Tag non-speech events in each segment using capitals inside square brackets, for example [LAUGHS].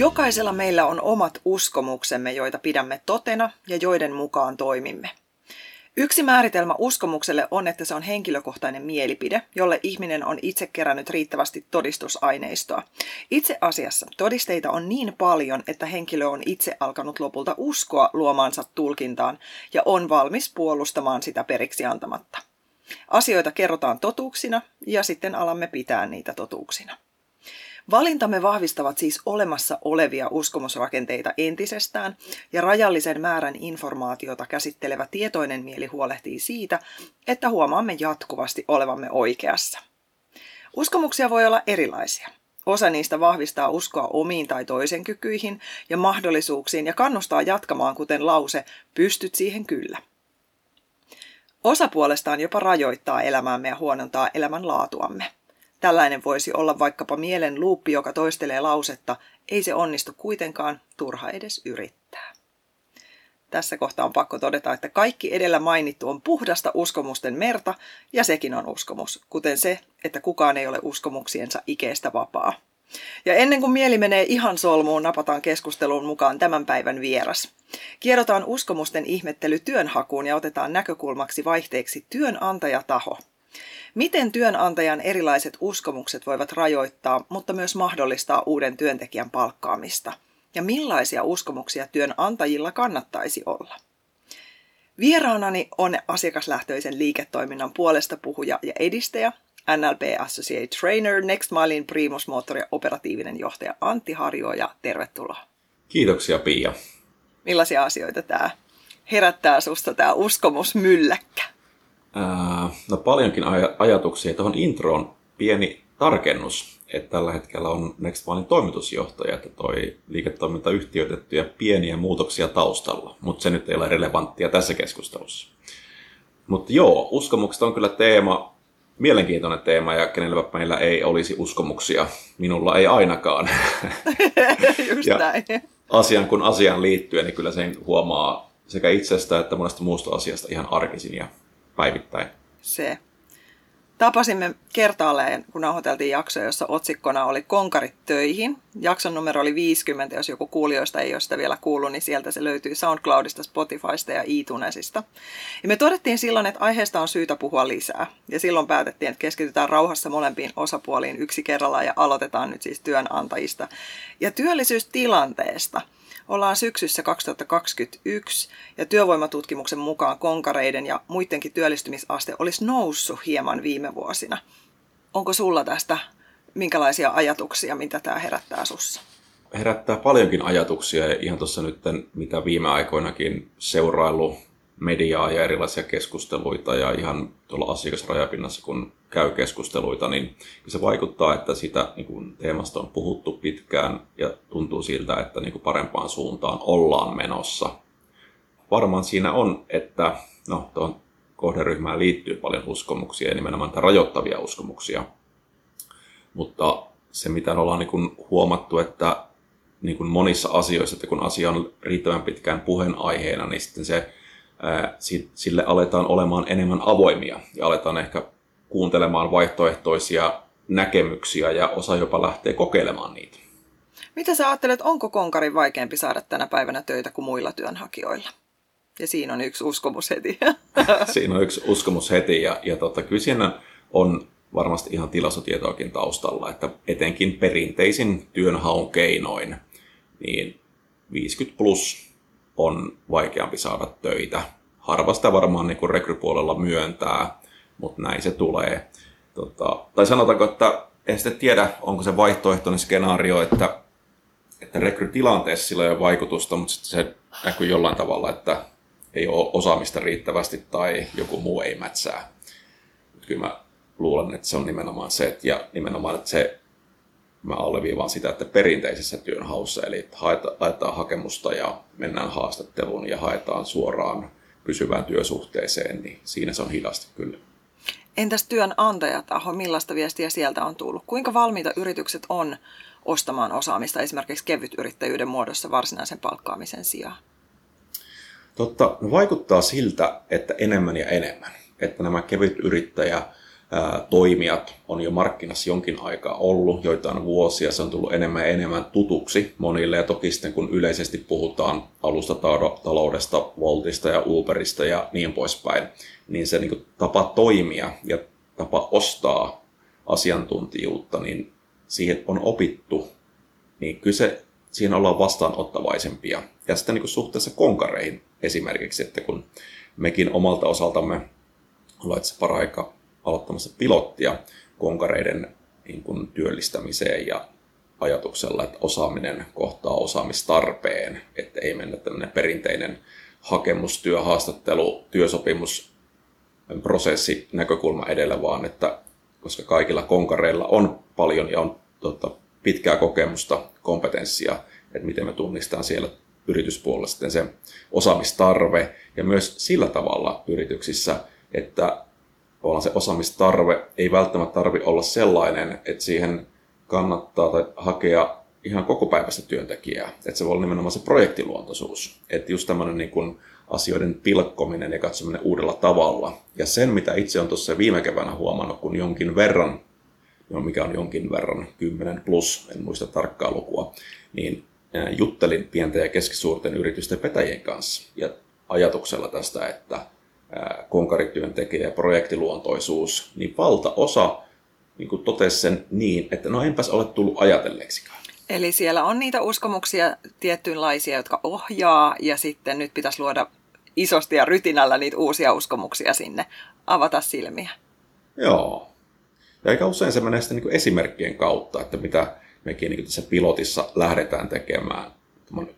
Jokaisella meillä on omat uskomuksemme, joita pidämme totena ja joiden mukaan toimimme. Yksi määritelmä uskomukselle on, että se on henkilökohtainen mielipide, jolle ihminen on itse kerännyt riittävästi todistusaineistoa. Itse asiassa todisteita on niin paljon, että henkilö on itse alkanut lopulta uskoa luomaansa tulkintaan ja on valmis puolustamaan sitä periksi antamatta. Asioita kerrotaan totuuksina ja sitten alamme pitää niitä totuuksina. Valintamme vahvistavat siis olemassa olevia uskomusrakenteita entisestään, ja rajallisen määrän informaatiota käsittelevä tietoinen mieli huolehtii siitä, että huomaamme jatkuvasti olevamme oikeassa. Uskomuksia voi olla erilaisia. Osa niistä vahvistaa uskoa omiin tai toisen kykyihin ja mahdollisuuksiin ja kannustaa jatkamaan, kuten lause, pystyt siihen kyllä. Osa puolestaan jopa rajoittaa elämäämme ja huonontaa elämän laatuamme. Tällainen voisi olla vaikkapa mielen luuppi, joka toistelee lausetta, ei se onnistu kuitenkaan, turha edes yrittää. Tässä kohtaa on pakko todeta, että kaikki edellä mainittu on puhdasta uskomusten merta, ja sekin on uskomus, kuten se, että kukaan ei ole uskomuksiensa ikeestä vapaa. Ja ennen kuin mieli menee ihan solmuun, napataan keskusteluun mukaan tämän päivän vieras. Kierrotaan uskomusten ihmettely työnhakuun ja otetaan näkökulmaksi vaihteeksi työnantajataho – Miten työnantajan erilaiset uskomukset voivat rajoittaa, mutta myös mahdollistaa uuden työntekijän palkkaamista? Ja millaisia uskomuksia työnantajilla kannattaisi olla? Vieraanani on asiakaslähtöisen liiketoiminnan puolesta puhuja ja edistäjä, NLP Associate Trainer, Next Milein Primus Motor ja operatiivinen johtaja Antti ja Tervetuloa. Kiitoksia Pia. Millaisia asioita tämä herättää susta tämä uskomusmylläkkä? No paljonkin aj- ajatuksia. Tuohon introon pieni tarkennus, että tällä hetkellä on Nextmalin toimitusjohtaja, että toi liiketoiminta yhtiöitettyjä pieniä muutoksia taustalla, mutta se nyt ei ole relevanttia tässä keskustelussa. Mutta joo, uskomukset on kyllä teema, mielenkiintoinen teema ja kenellä meillä ei olisi uskomuksia. Minulla ei ainakaan. [LAUGHS] Just ja näin. Asian kun asiaan liittyen, niin kyllä sen huomaa sekä itsestä että monesta muusta asiasta ihan arkisin ja päivittäin. Se. Tapasimme kertaalleen, kun nauhoiteltiin jaksoja, jossa otsikkona oli Konkarit töihin. Jakson numero oli 50, jos joku kuulijoista ei ole sitä vielä kuullut, niin sieltä se löytyy SoundCloudista, Spotifysta ja iTunesista. Ja me todettiin silloin, että aiheesta on syytä puhua lisää. Ja silloin päätettiin, että keskitytään rauhassa molempiin osapuoliin yksi kerrallaan ja aloitetaan nyt siis työnantajista. Ja työllisyystilanteesta – Ollaan syksyssä 2021 ja työvoimatutkimuksen mukaan konkareiden ja muidenkin työllistymisaste olisi noussut hieman viime vuosina. Onko sulla tästä minkälaisia ajatuksia, mitä tämä herättää sussa? Herättää paljonkin ajatuksia ja ihan tuossa nyt, mitä viime aikoinakin seurailu mediaa ja erilaisia keskusteluita ja ihan tuolla asiakasrajapinnassa, kun käy keskusteluita, niin se vaikuttaa, että sitä niin kuin teemasta on puhuttu pitkään ja tuntuu siltä, että niin kuin parempaan suuntaan ollaan menossa. Varmaan siinä on, että no, tuohon kohderyhmään liittyy paljon uskomuksia ja nimenomaan rajoittavia uskomuksia. Mutta se, mitä ollaan niin kuin huomattu, että niin kuin monissa asioissa, että kun asia on riittävän pitkään puheenaiheena, niin sitten se sille aletaan olemaan enemmän avoimia ja aletaan ehkä kuuntelemaan vaihtoehtoisia näkemyksiä ja osa jopa lähtee kokeilemaan niitä. Mitä sä ajattelet, onko konkarin vaikeampi saada tänä päivänä töitä kuin muilla työnhakijoilla? Ja siinä on yksi uskomus heti. [LAUGHS] siinä on yksi uskomus heti ja, ja tota, kyllä siinä on varmasti ihan tilastotietoakin taustalla, että etenkin perinteisin työnhaun keinoin, niin 50 plus on vaikeampi saada töitä. Harva sitä varmaan niin kuin rekrypuolella myöntää, mutta näin se tulee. Tota, tai sanotaanko, että en sitten tiedä, onko se vaihtoehtoinen skenaario, että, että rekrytilanteessa sillä ei ole vaikutusta, mutta sitten se näkyy jollain tavalla, että ei ole osaamista riittävästi tai joku muu ei mätsää. Kyllä mä luulen, että se on nimenomaan se, että, ja nimenomaan, että se mä alleviivaan sitä, että perinteisessä työnhaussa, eli haetaan hakemusta ja mennään haastatteluun ja haetaan suoraan pysyvään työsuhteeseen, niin siinä se on hidasta kyllä. Entäs työnantajataho, millaista viestiä sieltä on tullut? Kuinka valmiita yritykset on ostamaan osaamista esimerkiksi kevytyrittäjyyden muodossa varsinaisen palkkaamisen sijaan? Totta, vaikuttaa siltä, että enemmän ja enemmän. Että nämä kevytyrittäjä toimijat on jo markkinassa jonkin aikaa ollut, joitain vuosia, se on tullut enemmän ja enemmän tutuksi monille, ja toki sitten kun yleisesti puhutaan alustataloudesta, Voltista ja Uberista ja niin poispäin, niin se niin tapa toimia ja tapa ostaa asiantuntijuutta, niin siihen on opittu, niin kyllä se, siihen ollaan vastaanottavaisempia. Ja sitten niin suhteessa konkareihin esimerkiksi, että kun mekin omalta osaltamme ollaan itse paraikaa aloittamassa pilottia konkareiden niin kuin työllistämiseen ja ajatuksella, että osaaminen kohtaa osaamistarpeen, että ei mennä tämmöinen perinteinen hakemus, työhaastattelu, työsopimus, prosessi näkökulma edellä, vaan että koska kaikilla konkareilla on paljon ja on tota, pitkää kokemusta, kompetenssia, että miten me tunnistetaan siellä yrityspuolella sitten se osaamistarve ja myös sillä tavalla yrityksissä, että tavallaan se osaamistarve ei välttämättä tarvi olla sellainen, että siihen kannattaa hakea ihan koko päivästä työntekijää. Että se voi olla nimenomaan se projektiluontoisuus. Että just tämmöinen niin kuin asioiden pilkkominen ja katsominen uudella tavalla. Ja sen, mitä itse on tuossa viime keväänä huomannut, kun jonkin verran, mikä on jonkin verran, 10 plus, en muista tarkkaa lukua, niin juttelin pienten ja keskisuurten yritysten petäjien kanssa ja ajatuksella tästä, että konkarityöntekijä ja projektiluontoisuus, niin valtaosa niin kuin totesi sen niin, että no enpäs ole tullut ajatelleeksikään. Eli siellä on niitä uskomuksia tiettyynlaisia, jotka ohjaa, ja sitten nyt pitäisi luoda isosti ja rytinällä niitä uusia uskomuksia sinne, avata silmiä. Joo. Ja aika usein se menee sitten niin esimerkkien kautta, että mitä mekin niin tässä pilotissa lähdetään tekemään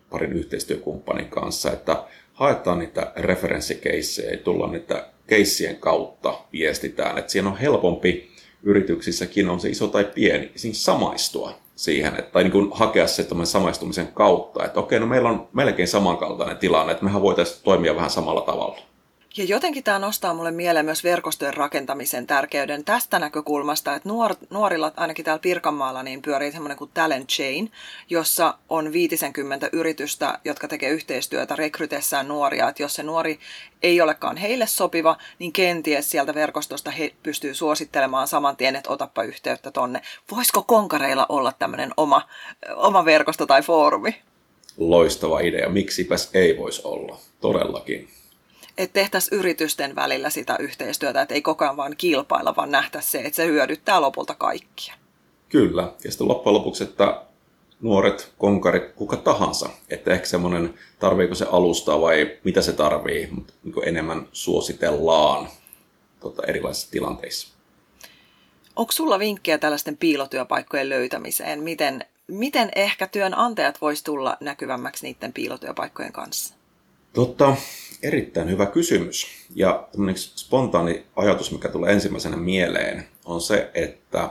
parin yhteistyökumppanin kanssa, että haetaan niitä referenssikeissejä, ei tulla niitä keissien kautta viestitään, että siinä on helpompi yrityksissäkin, on se iso tai pieni, siinä samaistua siihen, että, tai niin kuin hakea se samaistumisen kautta, että okei, no meillä on melkein samankaltainen tilanne, että mehän voitaisiin toimia vähän samalla tavalla. Ja jotenkin tämä nostaa mulle mieleen myös verkostojen rakentamisen tärkeyden tästä näkökulmasta, että nuor, nuorilla, ainakin täällä Pirkanmaalla, niin pyörii semmoinen kuin Talent Chain, jossa on 50 yritystä, jotka tekee yhteistyötä rekrytessään nuoria. Että jos se nuori ei olekaan heille sopiva, niin kenties sieltä verkostosta he pystyy suosittelemaan saman tien, että otappa yhteyttä tonne. Voisiko konkareilla olla tämmöinen oma, oma verkosto tai foorumi? Loistava idea. Miksipäs ei voisi olla? Todellakin että tehtäisiin yritysten välillä sitä yhteistyötä, että ei koko ajan vaan kilpailla, vaan nähtäisiin se, että se hyödyttää lopulta kaikkia. Kyllä, ja sitten loppujen lopuksi, että nuoret, konkarit, kuka tahansa, että ehkä semmoinen, tarviiko se alusta vai mitä se tarvii, mutta niin enemmän suositellaan tota, erilaisissa tilanteissa. Onko sulla vinkkejä tällaisten piilotyöpaikkojen löytämiseen? Miten, miten ehkä työnantajat voisi tulla näkyvämmäksi niiden piilotyöpaikkojen kanssa? Totta, erittäin hyvä kysymys. Ja spontaani ajatus, mikä tulee ensimmäisenä mieleen, on se, että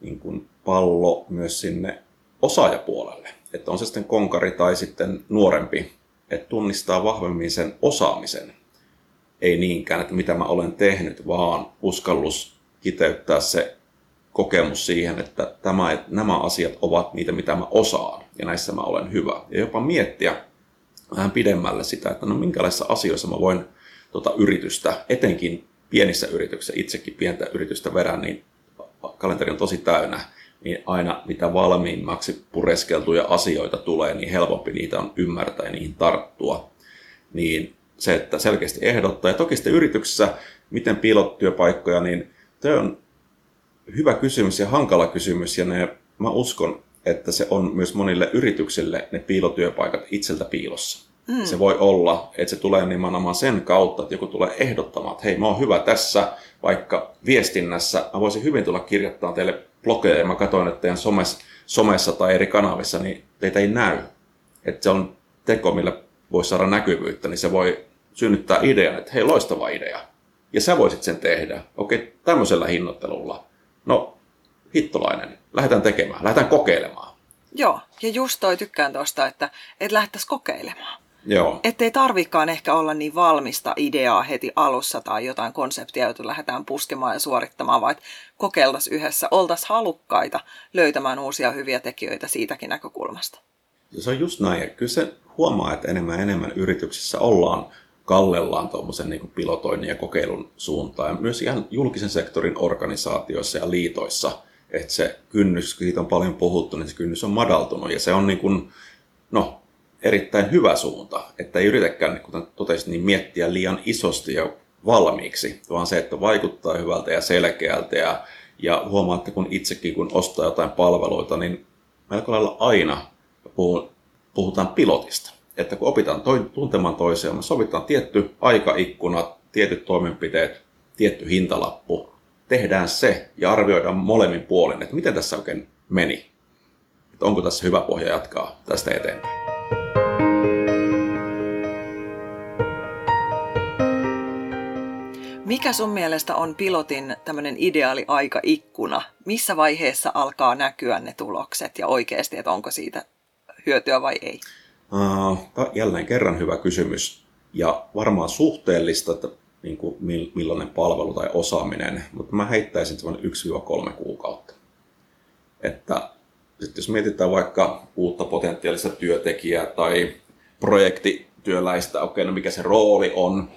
niin kuin pallo myös sinne osaajapuolelle. Että on se sitten konkari tai sitten nuorempi, että tunnistaa vahvemmin sen osaamisen. Ei niinkään, että mitä mä olen tehnyt, vaan uskallus kiteyttää se kokemus siihen, että tämä, nämä asiat ovat niitä, mitä mä osaan ja näissä mä olen hyvä. Ja jopa miettiä, vähän pidemmälle sitä, että no minkälaisissa asioissa mä voin tota yritystä, etenkin pienissä yrityksissä, itsekin pientä yritystä verran, niin kalenteri on tosi täynnä, niin aina mitä valmiimmaksi pureskeltuja asioita tulee, niin helpompi niitä on ymmärtää ja niihin tarttua. Niin se, että selkeästi ehdottaa. Ja toki sitten yrityksessä, miten piilotyöpaikkoja, niin se on hyvä kysymys ja hankala kysymys. Ja ne, mä uskon, että se on myös monille yrityksille ne piilotyöpaikat itseltä piilossa. Mm. Se voi olla, että se tulee nimenomaan sen kautta, että joku tulee ehdottamaan, että hei, mä oon hyvä tässä, vaikka viestinnässä, mä voisin hyvin tulla kirjoittamaan teille blogeja, ja mä katsoin, että teidän somessa, somessa tai eri kanavissa, niin teitä ei näy. Että se on teko, millä voisi saada näkyvyyttä, niin se voi synnyttää idean, että hei, loistava idea. Ja sä voisit sen tehdä. Okei, tämmöisellä hinnoittelulla. No, hittolainen, lähdetään tekemään, lähdetään kokeilemaan. Joo, ja just toi tykkään tuosta, että, että lähdettäisiin kokeilemaan. Joo. Että ei tarvikaan ehkä olla niin valmista ideaa heti alussa tai jotain konseptia, jota lähdetään puskemaan ja suorittamaan, vaan kokeiltaisiin yhdessä, oltaisiin halukkaita löytämään uusia hyviä tekijöitä siitäkin näkökulmasta. Ja se on just näin. Ja kyllä se huomaa, että enemmän ja enemmän yrityksissä ollaan kallellaan tuommoisen niin pilotoinnin ja kokeilun suuntaan. Ja myös ihan julkisen sektorin organisaatioissa ja liitoissa, että se kynnys, siitä on paljon puhuttu, niin se kynnys on madaltunut. Ja se on niin kuin, no, erittäin hyvä suunta, että ei yritäkään, niin kuten totesin, niin miettiä liian isosti ja valmiiksi, vaan se, että vaikuttaa hyvältä ja selkeältä ja, ja huomaa, että kun itsekin kun ostaa jotain palveluita, niin melko lailla aina puhutaan pilotista. Että kun opitaan toi, tuntemaan toisiaan, sovitaan tietty aikaikkuna, tietyt toimenpiteet, tietty hintalappu, tehdään se ja arvioidaan molemmin puolin, että miten tässä oikein meni. Että onko tässä hyvä pohja jatkaa tästä eteenpäin. Mikä sun mielestä on pilotin tämmöinen ideaali aikaikkuna? Missä vaiheessa alkaa näkyä ne tulokset ja oikeasti, että onko siitä hyötyä vai ei? Uh, jälleen kerran hyvä kysymys ja varmaan suhteellista, että niin kuin millainen palvelu tai osaaminen, mutta mä heittäisin semmoinen 1-3 kuukautta. Että sitten jos mietitään vaikka uutta potentiaalista työntekijää tai projektityöläistä, okei, okay, no mikä se rooli on,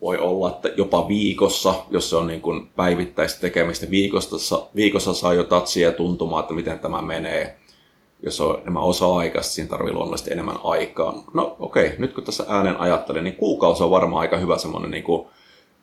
voi olla, että jopa viikossa, jos se on niin kuin päivittäistä tekemistä, viikossa, viikossa saa jo tatsia ja tuntumaa, että miten tämä menee. Jos on enemmän osa-aikaista, siinä tarvii luonnollisesti enemmän aikaa. No okei, okay, nyt kun tässä äänen ajattelin, niin kuukausi on varmaan aika hyvä semmoinen niin kuin,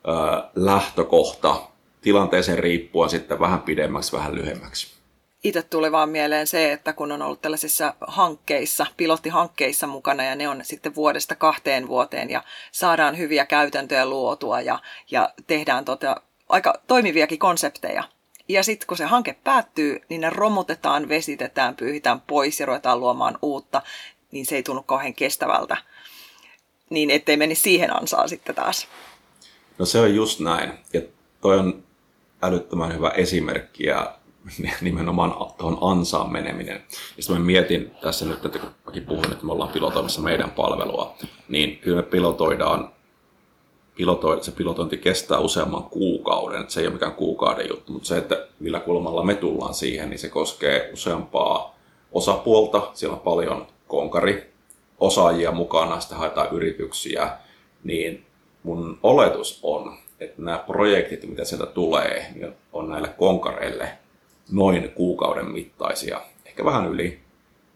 äh, lähtökohta tilanteeseen riippuen sitten vähän pidemmäksi, vähän lyhyemmäksi itse tuli vaan mieleen se, että kun on ollut tällaisissa hankkeissa, pilottihankkeissa mukana ja ne on sitten vuodesta kahteen vuoteen ja saadaan hyviä käytäntöjä luotua ja, ja tehdään tota, aika toimiviakin konsepteja. Ja sitten kun se hanke päättyy, niin ne romutetaan, vesitetään, pyyhitään pois ja ruvetaan luomaan uutta, niin se ei tunnu kauhean kestävältä. Niin ettei meni siihen ansaan sitten taas. No se on just näin. Ja toi on älyttömän hyvä esimerkki ja [LAUGHS] nimenomaan tuohon ansaan meneminen. Ja sitten mä mietin tässä nyt, että kun mäkin puhun, että me ollaan pilotoimassa meidän palvelua, niin kyllä me pilotoidaan, pilotoi, se pilotointi kestää useamman kuukauden. Se ei ole mikään kuukauden juttu, mutta se, että millä kulmalla me tullaan siihen, niin se koskee useampaa osapuolta. Siellä on paljon konkari osaajia mukana, sitten haetaan yrityksiä, niin mun oletus on, että nämä projektit, mitä sieltä tulee, niin on näille konkareille noin kuukauden mittaisia, ehkä vähän yli,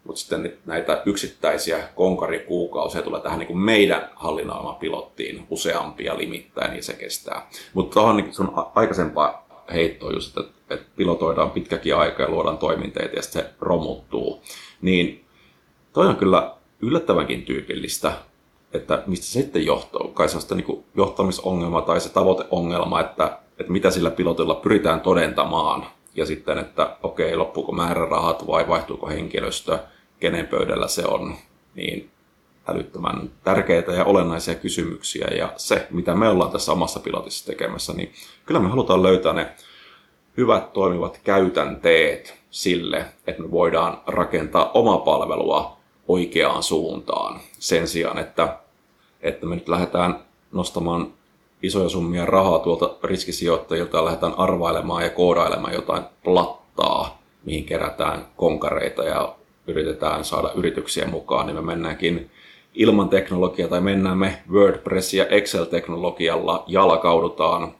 mutta sitten näitä yksittäisiä konkarikuukausia tulee tähän niin kuin meidän hallinnoimaan pilottiin useampia limittäin, niin se kestää. Mutta tuohon niin sun aikaisempaa heittoa just, että, että pilotoidaan pitkäkin aika ja luodaan toiminteita ja sitten se romuttuu, niin toi on kyllä yllättävänkin tyypillistä, että mistä se sitten johtuu. Kai se on sitten niin johtamisongelma tai se tavoiteongelma, että, että mitä sillä pilotilla pyritään todentamaan ja sitten, että okei, loppuuko määrärahat vai vaihtuuko henkilöstö, kenen pöydällä se on, niin älyttömän tärkeitä ja olennaisia kysymyksiä. Ja se, mitä me ollaan tässä omassa pilotissa tekemässä, niin kyllä me halutaan löytää ne hyvät toimivat käytänteet sille, että me voidaan rakentaa oma palvelua oikeaan suuntaan. Sen sijaan, että, että me nyt lähdetään nostamaan isoja summia rahaa tuolta riskisijoittajilta ja lähdetään arvailemaan ja koodailemaan jotain plattaa, mihin kerätään konkareita ja yritetään saada yrityksiä mukaan, niin me mennäänkin ilman teknologiaa tai mennään me WordPress- ja Excel-teknologialla, jalkaudutaan,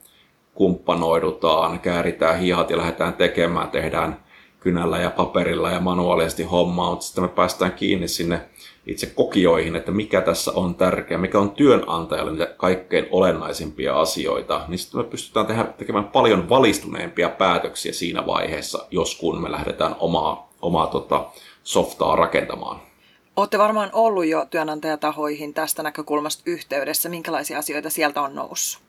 kumppanoidutaan, kääritään hihat ja lähdetään tekemään, tehdään kynällä ja paperilla ja manuaalisesti hommaa, mutta sitten me päästään kiinni sinne itse kokioihin, että mikä tässä on tärkeää, mikä on työnantajalle niitä kaikkein olennaisimpia asioita, niin sitten me pystytään tehdä, tekemään paljon valistuneempia päätöksiä siinä vaiheessa, jos kun me lähdetään omaa, omaa tota, softaa rakentamaan. Olette varmaan ollut jo työnantajatahoihin tästä näkökulmasta yhteydessä. Minkälaisia asioita sieltä on noussut?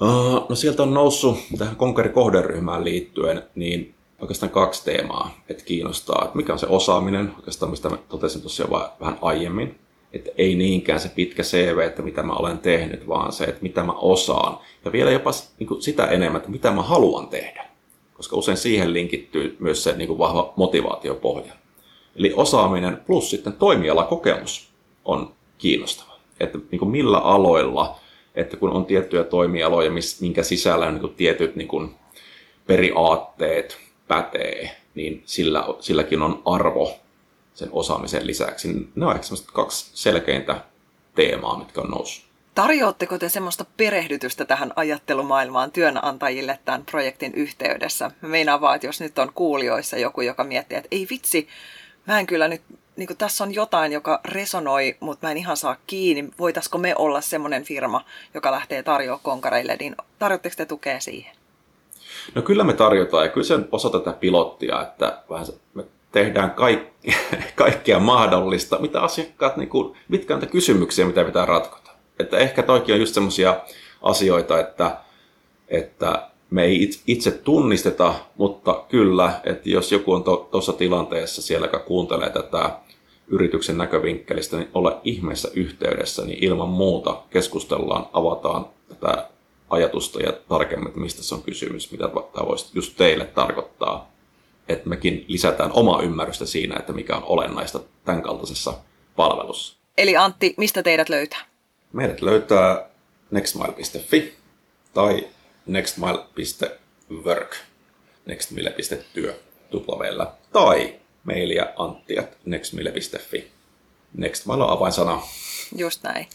Uh, no sieltä on noussut tähän Konkari-kohderyhmään liittyen, niin oikeastaan kaksi teemaa, että kiinnostaa, että mikä on se osaaminen, oikeastaan mistä mä totesin tuossa jo vähän aiemmin, että ei niinkään se pitkä CV, että mitä mä olen tehnyt, vaan se, että mitä mä osaan. Ja vielä jopa niin kuin sitä enemmän, että mitä mä haluan tehdä. koska usein siihen linkittyy myös se niin kuin vahva motivaatiopohja. Eli osaaminen plus sitten toimialakokemus on kiinnostava. Että niin kuin millä aloilla, että kun on tiettyjä toimialoja, minkä sisällä on niin kuin tietyt niin kuin periaatteet pätee, niin sillä, silläkin on arvo sen osaamisen lisäksi. Ne on ehkä kaksi selkeintä teemaa, mitkä on noussut. Tarjoatteko te semmoista perehdytystä tähän ajattelumaailmaan työnantajille tämän projektin yhteydessä? Meinaan vaan, että jos nyt on kuulijoissa joku, joka miettii, että ei vitsi, mä en kyllä nyt, niin kuin tässä on jotain, joka resonoi, mutta mä en ihan saa kiinni. Voitaisiko me olla semmoinen firma, joka lähtee tarjoamaan konkareille, niin tarjoatteko te tukea siihen? No kyllä me tarjotaan, ja kyllä se on osa tätä pilottia, että vähän me tehdään kaikki, [LAUGHS] kaikkea mahdollista, mitä asiakkaat, niin kuin, mitkä on kysymyksiä, mitä pitää ratkota. Että ehkä toikin on just semmoisia asioita, että, että me ei itse tunnisteta, mutta kyllä, että jos joku on tuossa to, tilanteessa siellä, joka kuuntelee tätä yrityksen näkövinkkelistä, niin olla ihmeessä yhteydessä, niin ilman muuta keskustellaan, avataan tätä ajatusta ja tarkemmin, että mistä se on kysymys, mitä tämä voisi just teille tarkoittaa, että mekin lisätään omaa ymmärrystä siinä, että mikä on olennaista tämän kaltaisessa palvelussa. Eli Antti, mistä teidät löytää? Meidät löytää nextmile.fi tai nextmile.work, nextmile.työ tuplaveellä, tai mailia anttiat nextmile.fi. Nextmile on avainsana. Just näin.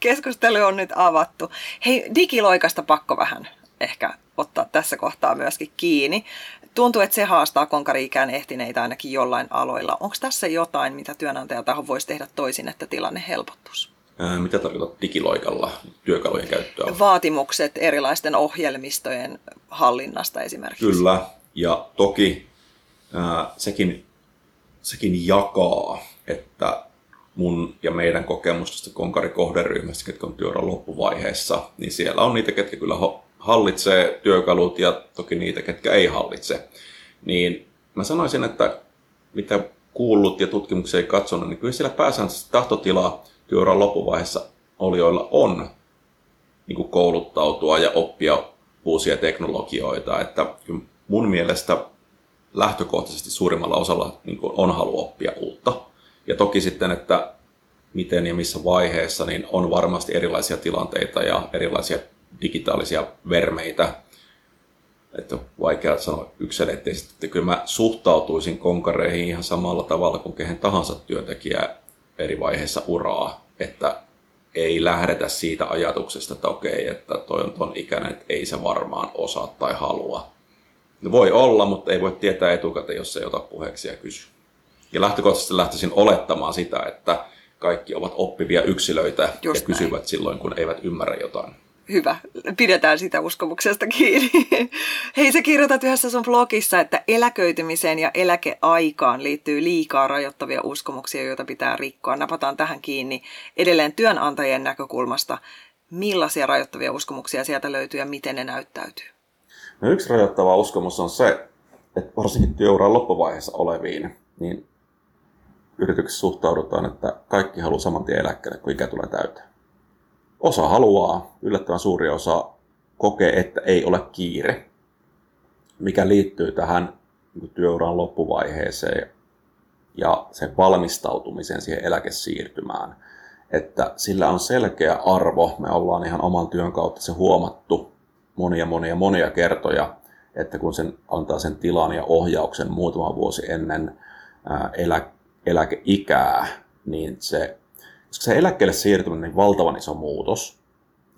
Keskustelu on nyt avattu. Hei, digiloikasta pakko vähän ehkä ottaa tässä kohtaa myöskin kiinni. Tuntuu, että se haastaa konkari-ikään ehtineitä ainakin jollain aloilla. Onko tässä jotain, mitä työnantajataho voisi tehdä toisin, että tilanne helpottuisi? Ää, mitä tarkoitat digiloikalla työkalujen käyttöä? Vaatimukset erilaisten ohjelmistojen hallinnasta esimerkiksi. Kyllä, ja toki ää, sekin, sekin jakaa, että mun ja meidän kokemus tästä Konkari-kohderyhmästä, ketkä on työuran loppuvaiheessa, niin siellä on niitä, ketkä kyllä hallitsee työkalut ja toki niitä, ketkä ei hallitse. Niin mä sanoisin, että mitä kuullut ja tutkimuksia ei katsonut, niin kyllä siellä pääsääntöisesti tahtotila työuran loppuvaiheessa olijoilla on niin kuin kouluttautua ja oppia uusia teknologioita. Että mun mielestä lähtökohtaisesti suurimmalla osalla niin kuin on halu oppia uutta. Ja toki sitten, että miten ja missä vaiheessa, niin on varmasti erilaisia tilanteita ja erilaisia digitaalisia vermeitä. Että on vaikea sanoa yksilöitteisesti, että kyllä mä suhtautuisin konkareihin ihan samalla tavalla kuin kehen tahansa työntekijä eri vaiheissa uraa, että ei lähdetä siitä ajatuksesta, että okei, että toi on ton ikäinen, että ei se varmaan osaa tai halua. No voi olla, mutta ei voi tietää etukäteen, jos ei ota puheeksi ja kysy. Ja lähtökohtaisesti lähtisin olettamaan sitä, että kaikki ovat oppivia yksilöitä Just ja kysyvät näin. silloin, kun eivät ymmärrä jotain hyvä, pidetään sitä uskomuksesta kiinni. [LAUGHS] Hei, sä kirjoitat yhdessä sun blogissa, että eläköitymiseen ja eläkeaikaan liittyy liikaa rajoittavia uskomuksia, joita pitää rikkoa. Napataan tähän kiinni edelleen työnantajien näkökulmasta. Millaisia rajoittavia uskomuksia sieltä löytyy ja miten ne näyttäytyy? No yksi rajoittava uskomus on se, että varsinkin työuran loppuvaiheessa oleviin, niin yrityksessä suhtaudutaan, että kaikki haluaa saman tien eläkkeelle, kun ikä tulee täyteen osa haluaa, yllättävän suuri osa kokee, että ei ole kiire, mikä liittyy tähän niin työuran loppuvaiheeseen ja sen valmistautumiseen siihen eläkesiirtymään. Että sillä on selkeä arvo. Me ollaan ihan oman työn kautta se huomattu monia monia monia kertoja, että kun sen antaa sen tilan ja ohjauksen muutama vuosi ennen elä, eläkeikää, niin se koska se eläkkeelle siirtyminen on niin valtavan iso muutos,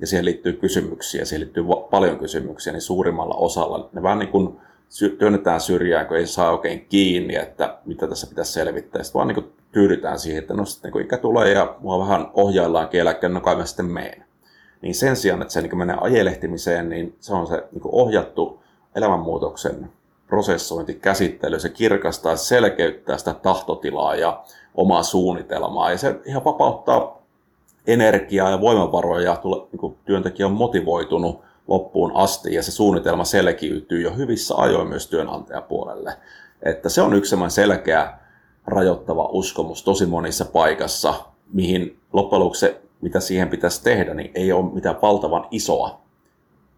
ja siihen liittyy kysymyksiä, siihen liittyy paljon kysymyksiä, niin suurimmalla osalla ne vähän niin kuin työnnetään syrjään, kun ei saa oikein kiinni, että mitä tässä pitäisi selvittää. Sitten vaan niin kuin tyydytään siihen, että no sitten kun ikä tulee ja mua vähän ohjaillaan eläkkeen, no kai mä sitten meen. Niin sen sijaan, että se niin menee ajelehtimiseen, niin se on se niin ohjattu elämänmuutoksen prosessointi, käsittely, se kirkastaa, selkeyttää sitä tahtotilaa ja omaa suunnitelmaa. Ja se ihan vapauttaa energiaa ja voimavaroja ja niin työntekijä on motivoitunut loppuun asti ja se suunnitelma selkiytyy jo hyvissä ajoin myös työnantajapuolelle. Että se on yksi selkeä rajoittava uskomus tosi monissa paikassa, mihin loppujen lopuksi se, mitä siihen pitäisi tehdä, niin ei ole mitään valtavan isoa,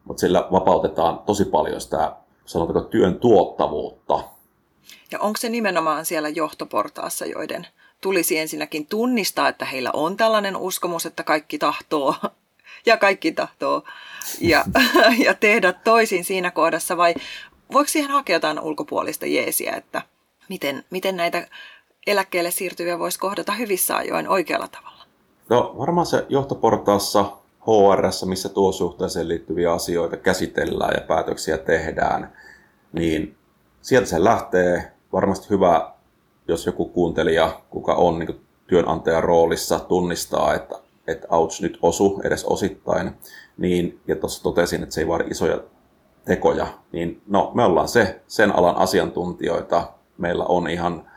mutta sillä vapautetaan tosi paljon sitä sanotaanko työn tuottavuutta. Ja onko se nimenomaan siellä johtoportaassa, joiden tulisi ensinnäkin tunnistaa, että heillä on tällainen uskomus, että kaikki tahtoo [LAUGHS] ja kaikki tahtoo ja, [LAUGHS] ja tehdä toisin siinä kohdassa vai voiko siihen hakea jotain ulkopuolista jeesiä, että miten, miten näitä eläkkeelle siirtyviä voisi kohdata hyvissä ajoin oikealla tavalla? No varmaan se johtoportaassa HR, missä tuo suhteeseen liittyviä asioita käsitellään ja päätöksiä tehdään, niin sieltä se lähtee. Varmasti hyvä, jos joku kuuntelija, kuka on niin työnantajan roolissa, tunnistaa, että, että ouch nyt osu edes osittain, niin, ja tuossa totesin, että se ei vaadi isoja tekoja, niin no, me ollaan se, sen alan asiantuntijoita. Meillä on ihan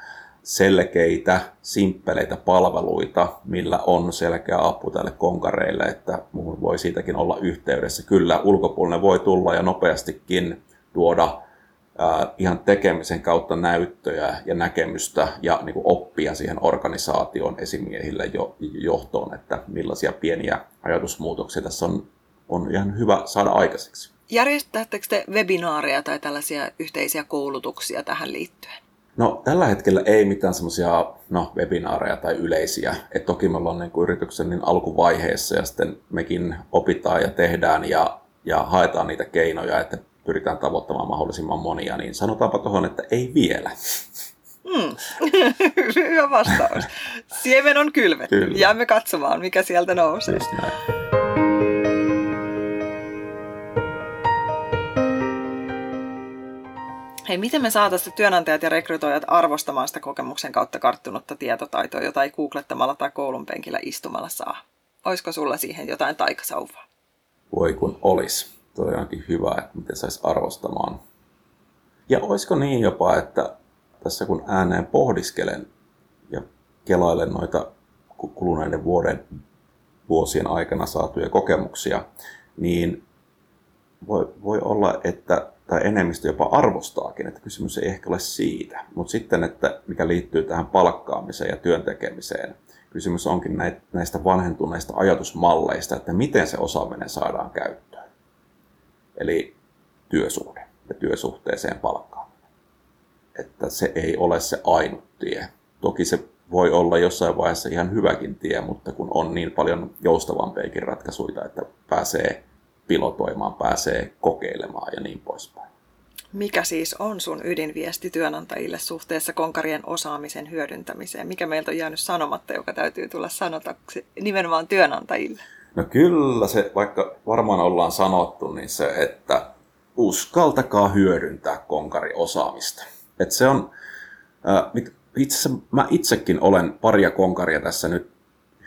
selkeitä, simppeleitä palveluita, millä on selkeä apu tälle konkareille, että muuhun voi siitäkin olla yhteydessä. Kyllä, ulkopuolinen voi tulla ja nopeastikin tuoda ihan tekemisen kautta näyttöjä ja näkemystä ja niin kuin oppia siihen organisaation esimiehille jo, johtoon, että millaisia pieniä ajatusmuutoksia tässä on, on ihan hyvä saada aikaiseksi. Järjestättekö te webinaareja tai tällaisia yhteisiä koulutuksia tähän liittyen? No tällä hetkellä ei mitään semmoisia no, webinaareja tai yleisiä. Et toki me ollaan niin kuin yrityksen niin alkuvaiheessa ja sitten mekin opitaan ja tehdään ja, ja haetaan niitä keinoja, että pyritään tavoittamaan mahdollisimman monia, niin sanotaanpa tuohon, että ei vielä. Hmm. [LAUGHS] Hyvä vastaus. Siemen on kylvetty. Kyllä. Jäämme katsomaan, mikä sieltä nousee. Just näin. Hei, miten me saataisiin työnantajat ja rekrytoijat arvostamaan sitä kokemuksen kautta karttunutta tietotaitoa, jota ei googlettamalla tai koulun penkillä istumalla saa? Olisiko sulla siihen jotain taikasauvaa? Voi kun olisi. Tuo onkin hyvä, että miten saisi arvostamaan. Ja olisiko niin jopa, että tässä kun ääneen pohdiskelen ja kelailen noita kuluneiden vuoden vuosien aikana saatuja kokemuksia, niin voi, voi olla, että tai enemmistö jopa arvostaakin, että kysymys ei ehkä ole siitä. Mutta sitten, että mikä liittyy tähän palkkaamiseen ja työntekemiseen, kysymys onkin näistä vanhentuneista ajatusmalleista, että miten se osaaminen saadaan käyttöön. Eli työsuhde ja työsuhteeseen palkkaaminen. Että se ei ole se ainut tie. Toki se voi olla jossain vaiheessa ihan hyväkin tie, mutta kun on niin paljon joustavampiakin ratkaisuja, että pääsee pilotoimaan, pääsee kokeilemaan ja niin poispäin. Mikä siis on sun ydinviesti työnantajille suhteessa konkarien osaamisen hyödyntämiseen? Mikä meiltä on jäänyt sanomatta, joka täytyy tulla sanotaksi nimenomaan työnantajille? No kyllä se, vaikka varmaan ollaan sanottu, niin se, että uskaltakaa hyödyntää konkariosaamista. Et se on, itse asiassa mä itsekin olen paria konkaria tässä nyt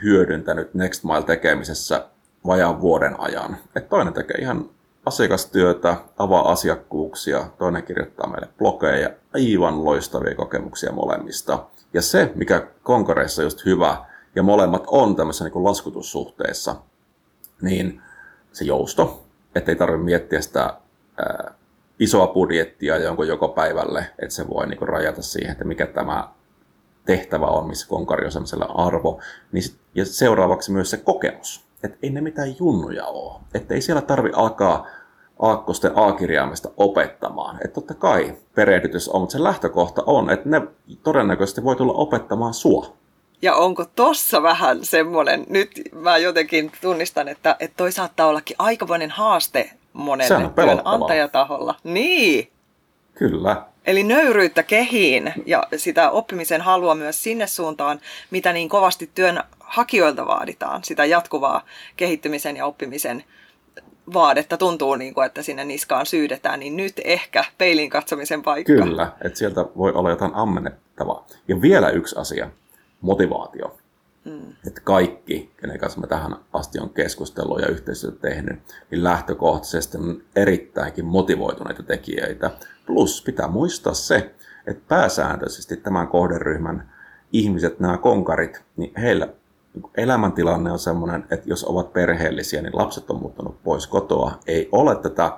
hyödyntänyt Next Mile tekemisessä vajaan vuoden ajan. Et toinen tekee ihan asiakastyötä, avaa asiakkuuksia, toinen kirjoittaa meille blogeja, aivan loistavia kokemuksia molemmista. Ja se, mikä konkareissa just hyvä, ja molemmat on tämmöisessä niin laskutussuhteessa, niin se jousto, että ei tarvitse miettiä sitä ää, isoa budjettia jonkun joko päivälle, että se voi niin rajata siihen, että mikä tämä tehtävä on, missä konkari on arvo. Niin sit, ja seuraavaksi myös se kokemus että ei ne mitään junnuja ole. Että ei siellä tarvi alkaa aakkosten A-kirjaimesta opettamaan. Että totta kai perehdytys on, mutta se lähtökohta on, että ne todennäköisesti voi tulla opettamaan sua. Ja onko tossa vähän semmoinen, nyt mä jotenkin tunnistan, että, että toi saattaa ollakin aikamoinen haaste monelle työnantajataholla. Niin. Kyllä. Eli nöyryyttä kehiin ja sitä oppimisen halua myös sinne suuntaan, mitä niin kovasti työnhakijoilta vaaditaan, sitä jatkuvaa kehittymisen ja oppimisen vaadetta tuntuu, niin kuin, että sinne niskaan syydetään, niin nyt ehkä peilin katsomisen paikka. Kyllä, että sieltä voi olla jotain ammennettavaa. Ja vielä yksi asia, motivaatio. Mm. Että kaikki, kenen kanssa mä tähän asti on keskustellut ja yhteistyötä tehnyt, niin lähtökohtaisesti on erittäinkin motivoituneita tekijöitä. Plus pitää muistaa se, että pääsääntöisesti tämän kohderyhmän ihmiset, nämä konkarit, niin heillä elämäntilanne on sellainen, että jos ovat perheellisiä, niin lapset on muuttanut pois kotoa. Ei ole tätä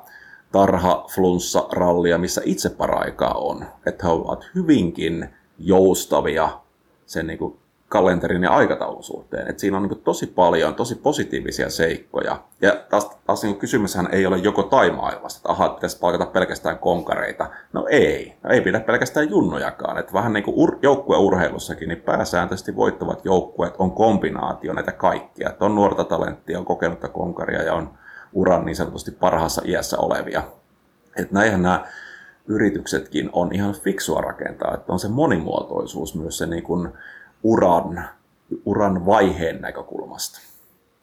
tarha, flunssa, rallia, missä itse paraikaa on. Että he ovat hyvinkin joustavia sen niin kuin kalenterin ja aikataulun suhteen. Et siinä on niin tosi paljon tosi positiivisia seikkoja. Ja taas, taas niin kysymyshän ei ole joko tai maailmasta, että ahaa, pitäisi palkata pelkästään konkareita. No ei, no ei pidä pelkästään junnojakaan. Että vähän niin kuin ur- joukkueurheilussakin, niin pääsääntöisesti voittavat joukkueet on kombinaatio näitä kaikkia. Että on nuorta talenttia, on kokenutta konkaria ja on uran niin sanotusti parhaassa iässä olevia. Että näinhän nämä yrityksetkin on ihan fiksua rakentaa, että on se monimuotoisuus myös se niin kuin uran, uran vaiheen näkökulmasta.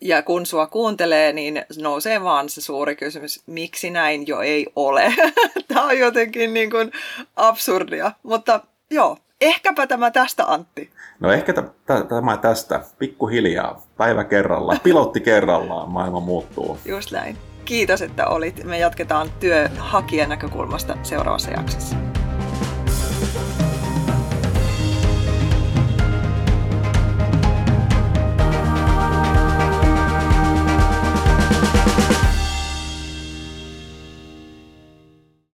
Ja kun sua kuuntelee, niin nousee vaan se suuri kysymys, miksi näin jo ei ole. [LAUGHS] Tämä on jotenkin niin kuin absurdia. Mutta joo, ehkäpä tämä tästä Antti. No ehkä t- t- tämä tästä, pikkuhiljaa, päivä kerrallaan, pilotti kerrallaan, maailma muuttuu. Just näin. Kiitos, että olit. Me jatketaan työhakijan näkökulmasta seuraavassa jaksossa.